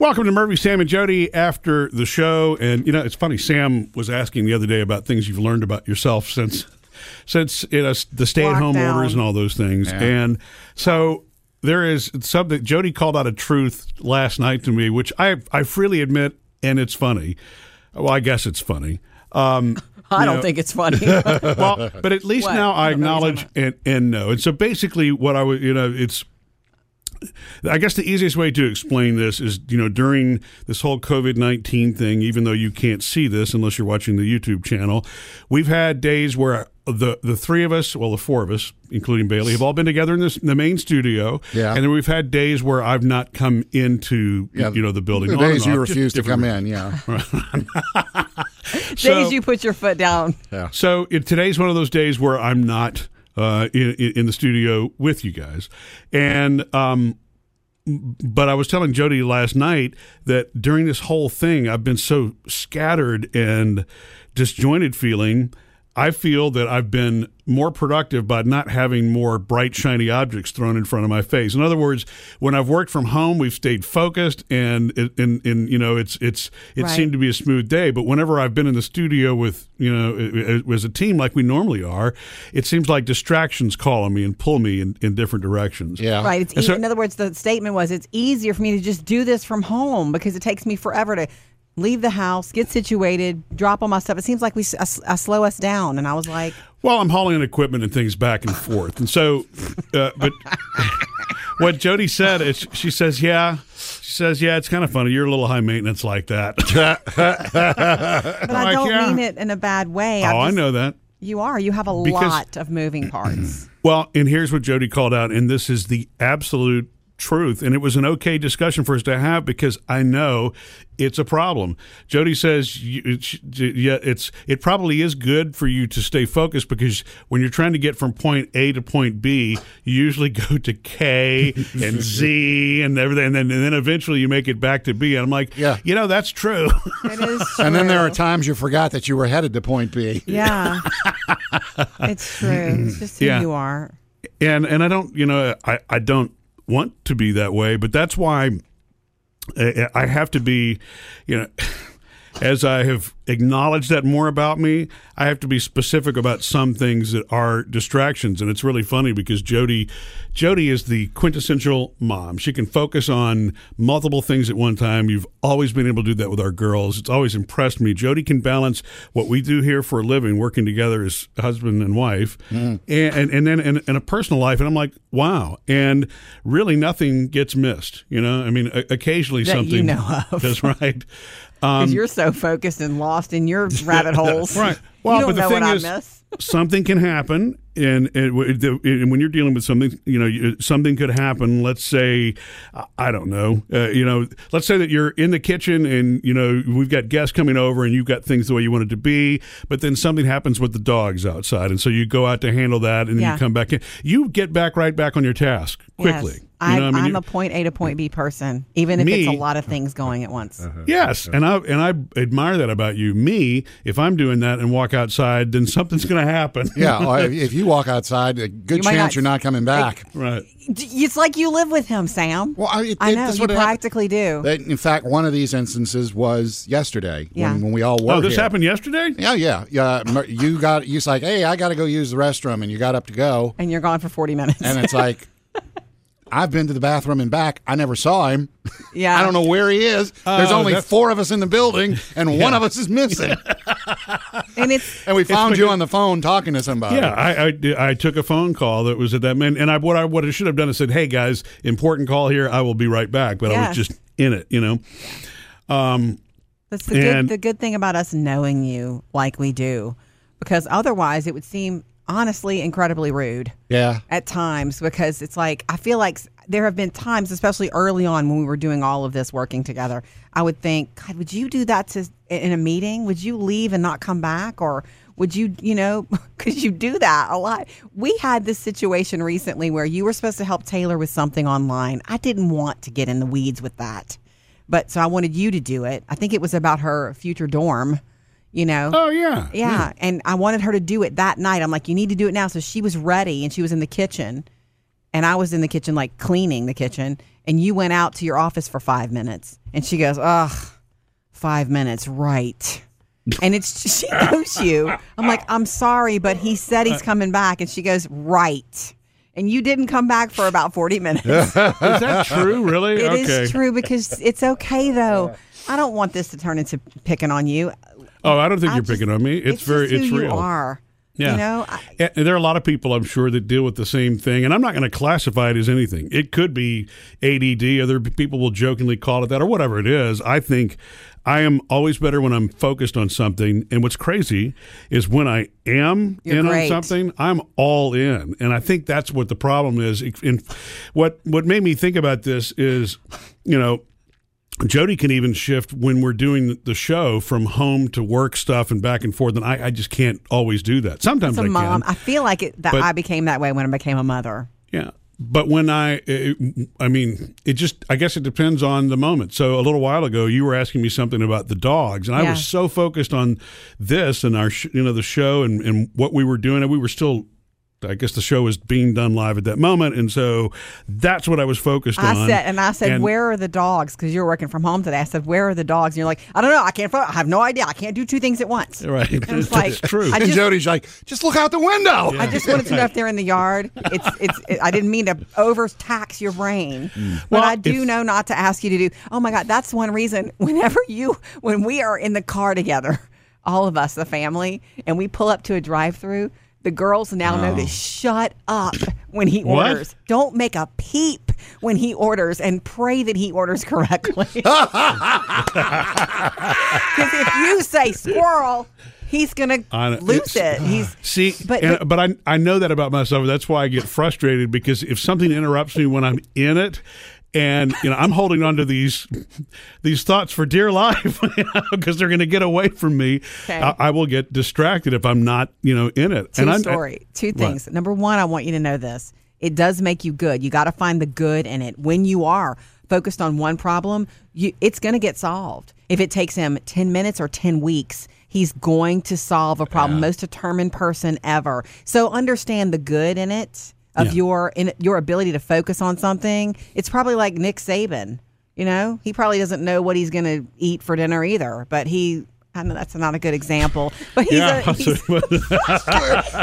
Welcome to Murphy, Sam, and Jody after the show. And you know, it's funny. Sam was asking the other day about things you've learned about yourself since since you know the stay-at-home Lockdown. orders and all those things. Yeah. And so there is something. Jody called out a truth last night to me, which I I freely admit, and it's funny. Well, I guess it's funny. Um, I don't know, think it's funny. well, but at least What? now I I don't know what you're acknowledge and, and know. And so basically, what I would, you know, it's. I guess the easiest way to explain this is, you know, during this whole COVID 19 thing, even though you can't see this unless you're watching the YouTube channel, we've had days where the, the three of us, well, the four of us, including Bailey, have all been together in, this, in the main studio. Yeah. And then we've had days where I've not come into, Yeah, you know, the building. The on and days you off, refuse to come in, yeah. So- Days you put your foot down. Yeah. So it, today's one of those days where I'm not uh, in, in the studio with you guys, and um, but I was telling Jody last night that during this whole thing, I've been so scattered and disjointed feeling. I feel that I've been more productive by not having more bright, shiny objects thrown in front of my face. In other words, when I've worked from home, we've stayed focused, and and, and you know, it's it's it Right. seemed to be a smooth day. But whenever I've been in the studio with you know as a team like we normally are, it seems like distractions call on me and pull me in, in different directions. Yeah. Right. It's e- so- in other words, the statement was it's easier for me to just do this from home because it takes me forever to leave the house, get situated, drop all my stuff. It seems like we s- I s- I slow us down, and I was like, Well, I'm hauling equipment and things back and forth, and so, uh, but what Jody said is, she says, "Yeah." She says, "Yeah, it's kind of funny. You're a little high maintenance like that." but I don't yeah. mean it in a bad way. oh, I'm I just- know that. You are. You have a Because- lot of moving parts. Well, and here's what Jody called out, and this is the absolute truth. And it was an okay discussion for us to have because I know it's a problem. Jody says, it's, yeah, it's it probably is good for you to stay focused because when you're trying to get from point A to point B, you usually go to K and Z and everything, and then and then eventually you make it back to B. And I'm like, Yeah. you know, that's true. It is. And then there are times you forgot that you were headed to point B. Yeah. it's true. It's just who Yeah. you are. and and I don't, you know, I I don't want to be that way, but that's why I have to be, you know, as I have acknowledged that more about me, I have to be specific about some things that are distractions, and it's really funny because Jody, Jody is the quintessential mom. She can focus on multiple things at one time. You've always been able to do that with our girls. It's always impressed me. Jody can balance what we do here for a living, working together as husband and wife, mm. and, and and then in, in a personal life. And I'm like, wow. And really, nothing gets missed. You know, I mean, occasionally That you something know of. That's right. Because um, you're so focused and lost in your rabbit holes. Right. Well, you don't but the know thing what is, I miss. something can happen, and, and, w- and when you're dealing with something, you know, something could happen. Let's say, I- I don't know, uh, you know, let's say that you're in the kitchen, and you know, we've got guests coming over, and you've got things the way you want it to be, but then something happens with the dogs outside, and so you go out to handle that, and then Yeah. you come back in. You get back right back on your task quickly. Yes. You know, I, I mean, I'm a point A to point B person, even if it's a lot of things going at once. Yes, and I and I admire that about you. Me, if I'm doing that and walk outside, then something's going to happen. Yeah, if, if you walk outside, a good You chance not- you're not coming back. right. It's like you live with him, Sam. Well, I, it, I know that's you what it practically do. In fact, one of these instances was yesterday Yeah. when, when we all were Oh, this here. happened yesterday. Yeah, yeah, yeah. You got you was like, hey, I got to go use the restroom, and you got up to go, And you're gone for 40 minutes. and it's like, I've been to the bathroom and back. I never saw him. yeah. I don't know where he is. There's Oh, only four of us in the building, and one of us is missing. And it's And we found you on the phone talking to somebody. Yeah, I, I I took a phone call that was at that man, and I what I what I should have done is said, "Hey guys, important call here. I will be right back." But I was just in it, you know. Um, That's the good, the good thing about us knowing you like we do, because otherwise it would seem honestly incredibly rude yeah. at times. Because it's like I feel like s- there have been times, especially early on when we were doing all of this working together, I would think, God, would you do that to in a meeting? Would you leave and not come back, or would you, you know, could you do that a lot? We had this situation recently where you were supposed to help Taylor with something online. I didn't want to get in the weeds with that. But so I wanted you to do it. I think it was about her future dorm, you know. oh yeah, Yeah, and I wanted her to do it that night. I'm like, you need to do it now. So she was ready and she was in the kitchen. And I was in the kitchen, like cleaning the kitchen, and you went out to your office for five minutes. And she goes, Ugh, five minutes, right. And it's, she knows you. I'm like, I'm sorry, but he said he's coming back. And she goes, Right. And you didn't come back for about 40 minutes. Is that true? Really? It is okay. true because it's okay, though. I don't want this to turn into picking on you. Oh, I don't think I you're just- picking on me. It's, very, just it's real. you are. Yeah. You know, I, And there are a lot of people, I'm sure, that deal with the same thing. And I'm not going to classify it as anything. It could be ADD. Other people will jokingly call it that or whatever it is. I think I am always better when I'm focused on something. And what's crazy is when I am You're in great. on something, I'm all in. And I think that's what the problem is. And what, what made me think about this is, you know, Jody can even shift when we're doing the show from home to work stuff and back and forth, and I, I just can't always do that. Sometimes as a I mom, can. I feel like it, that But- I became that way when I became a mother. Yeah. But when I, it, I mean, it just, I guess it depends on the moment. So a little while ago, you were asking me something about the dogs, and I was so focused on this and our, sh- you know, the show and, and what we were doing, and we were still, I guess the show was being done live at that moment, and so that's what I was focused on. I on. said, and I said, And- "Where are the dogs?" Because you're working from home today. I said, "Where are the dogs?" And you're like, "I don't know. I can't. I have no idea. I can't do two things at once." Right. And it's like, It's true. I and just, Jody's like, just look out the window. I just wanted to know if they're in the yard. It's, it's. It, I didn't mean to overtax your brain, but Mm. Well, I do if- know not to ask you to do. Oh my God, that's one reason. Whenever you, when we are in the car together, all of us, the family, and we pull up to a drive-through, the girls now know to oh. shut up when he What? orders. Don't make a peep when he orders, and pray that he orders correctly. Because if you say squirrel, he's gonna I lose it. He's See, but, but but I I know that about myself. That's why I get frustrated because if something interrupts me when I'm in it, and you know I'm holding on to these these thoughts for dear life because they're going to get away from me, Okay. I, I will get distracted if I'm not you know in it. Two and I'm, story. Two What? things. Number one, I want you to know this. It does make you good. You got to find the good in it. When you are focused on one problem, you, it's going to get solved. If it takes him 10 minutes or 10 weeks, he's going to solve a problem. Most determined person ever. So understand the good in it of Yeah. your in your ability to focus on something. It's probably like Nick Saban. You know, he probably doesn't know what he's going to eat for dinner either, but he I know that's not a good example, but he's Yeah. a he's,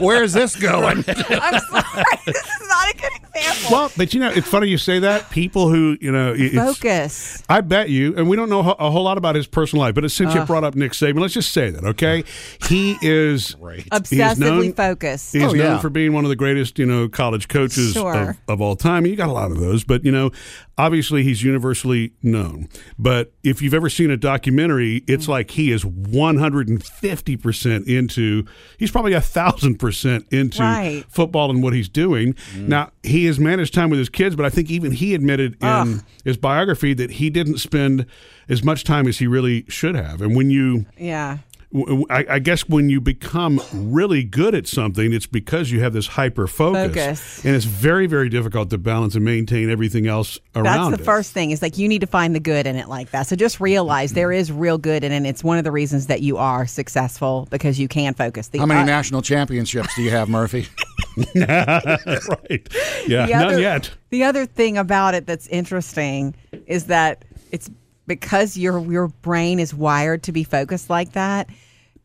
Where's this going? I'm sorry. This is not a good example. well, but you know it's funny you say that. People who you know Focus. I bet you, and we don't know a whole lot about his personal life, but since you brought up Nick Saban, let's just say that, okay? He is Great. he is Obsessively known- focused. He's Oh, known yeah. for being one of the greatest, you know, college coaches Sure. of, of all time. You got a lot of those, but you know, obviously he's universally known. But if you've ever seen a documentary, it's mm. like he is one hundred and fifty percent into. He's probably a thousand percent into Right. football and what he's doing. Mm. Now he has managed time with his kids, but I think even he admitted in Ugh. his biography that he didn't spend as much time as he really should have. And when you Yeah. W- w- I, I guess when you become really good at something, it's because you have this hyper focus, Focus. and it's very, very difficult to balance and maintain everything else around. That's the it. first thing is like you need to find the good in it like that. So just realize there is real good in it. And it's one of the reasons that you are successful because you can focus. The, How many uh, national championships do you have, Murphy? right? Yeah, the none yet. The other thing about it that's interesting is that it's because your your brain is wired to be focused like that.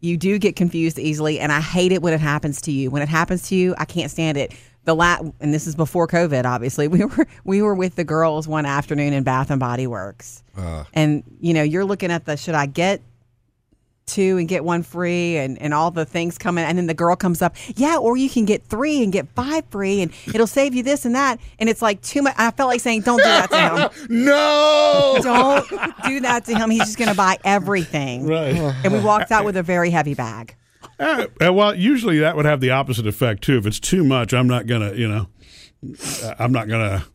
You do get confused easily, and I hate it when it happens to you. When it happens to you, I can't stand it. The la- and this is before COVID. Obviously, we were we were with the girls one afternoon in Bath and Body Works, and you know you're looking at the should I get two and get one free and, and all the things coming and then the girl comes up yeah or you can get three and get five free and it'll save you this and that and it's like too much i felt like saying don't do that to him no. don't do that to him he's just going to buy everything Right. and we walked out with a very heavy bag Uh, uh, well, usually that would have the opposite effect too. If it's too much, I'm not gonna, you know, uh, I'm not gonna.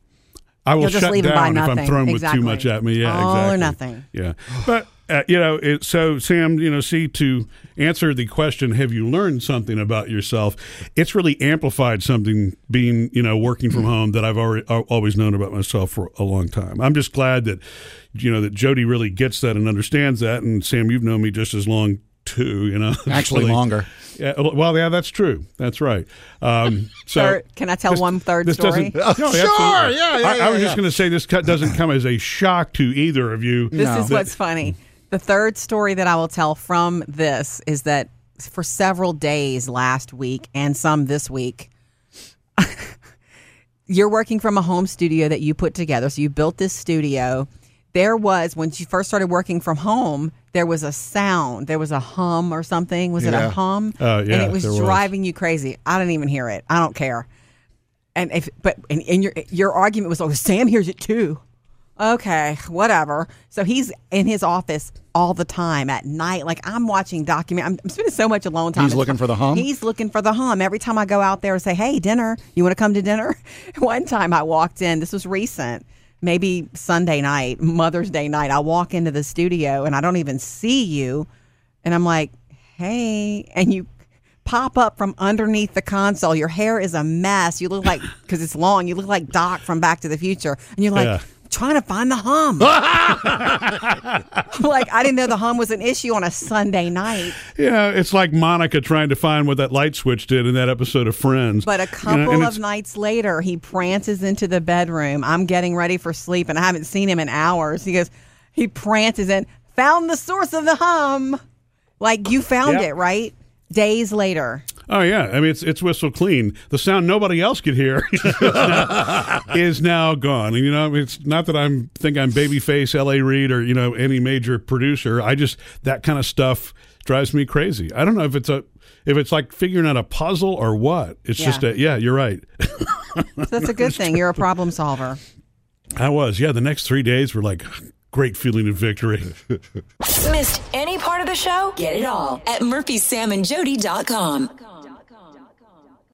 I will just shut down if I'm thrown Exactly. with too much at me. Yeah, All or nothing. Yeah, but uh, you know, it, so Sam, you know, see to answer the question, have you learned something about yourself? It's really amplified something being, you know, working from home that I've already always known about myself for a long time. I'm just glad that, you know, that Jody really gets that and understands that. And Sam, you've known me just as long too. You know, Actually, Really. longer. Yeah, well, yeah, that's true. That's right. Um, so Third- can I tell this- one third this story? doesn't- Oh, no, sure. absolutely. Yeah, yeah, I, I was just going to say this cut doesn't come as a shock to either of you. This No. is what's funny. The third story that I will tell from this is that for several days last week and some this week, you're working from a home studio that you put together. So you built this studio. There was, when you first started working from home, there was a sound. There was a hum or something. Was it Yeah. a hum? Uh, and it was there was. driving you crazy. I didn't even hear it. I don't care. And if, but, and, and your, your argument was, oh, Sam hears it too. Okay, whatever. So he's in his office all the time at night. Like I'm watching document. I'm, I'm spending so much alone time. He's It's- looking for the hum? He's looking for the hum. Every time I go out there and say, "Hey, dinner. You want to come to dinner?" One time I walked in. This was recent. Maybe Sunday night, Mother's Day night. I walk into the studio and I don't even see you, and I'm like, "Hey," and you pop up from underneath the console. Your hair is a mess. You look like because it's long. You look like Doc from Back to the Future, and you're like. Yeah. Trying to find the hum. like I didn't know the hum was an issue on a Sunday night. Yeah, it's like Monica trying to find what that light switch did in that episode of Friends. But a You know, couple of nights later, he prances into the bedroom. I'm getting ready for sleep, and I haven't seen him in hours. He goes, he prances in, found the source of the hum. Like you found Yeah. it, right? Days later. Oh yeah, I mean it's it's whistle clean. The sound nobody else could hear is, now, is now gone. And you know, it's not that I'm think I'm Babyface L.A. Reid or you know any major producer. I just that kind of stuff drives me crazy. I don't know if it's a if it's like figuring out a puzzle or what. It's Yeah. just a yeah. You're right. So that's a good thing. You're a problem solver. I was yeah. The next three days were like great feeling of victory. Missed any part of the show? Get it all at murphysamandjody.com.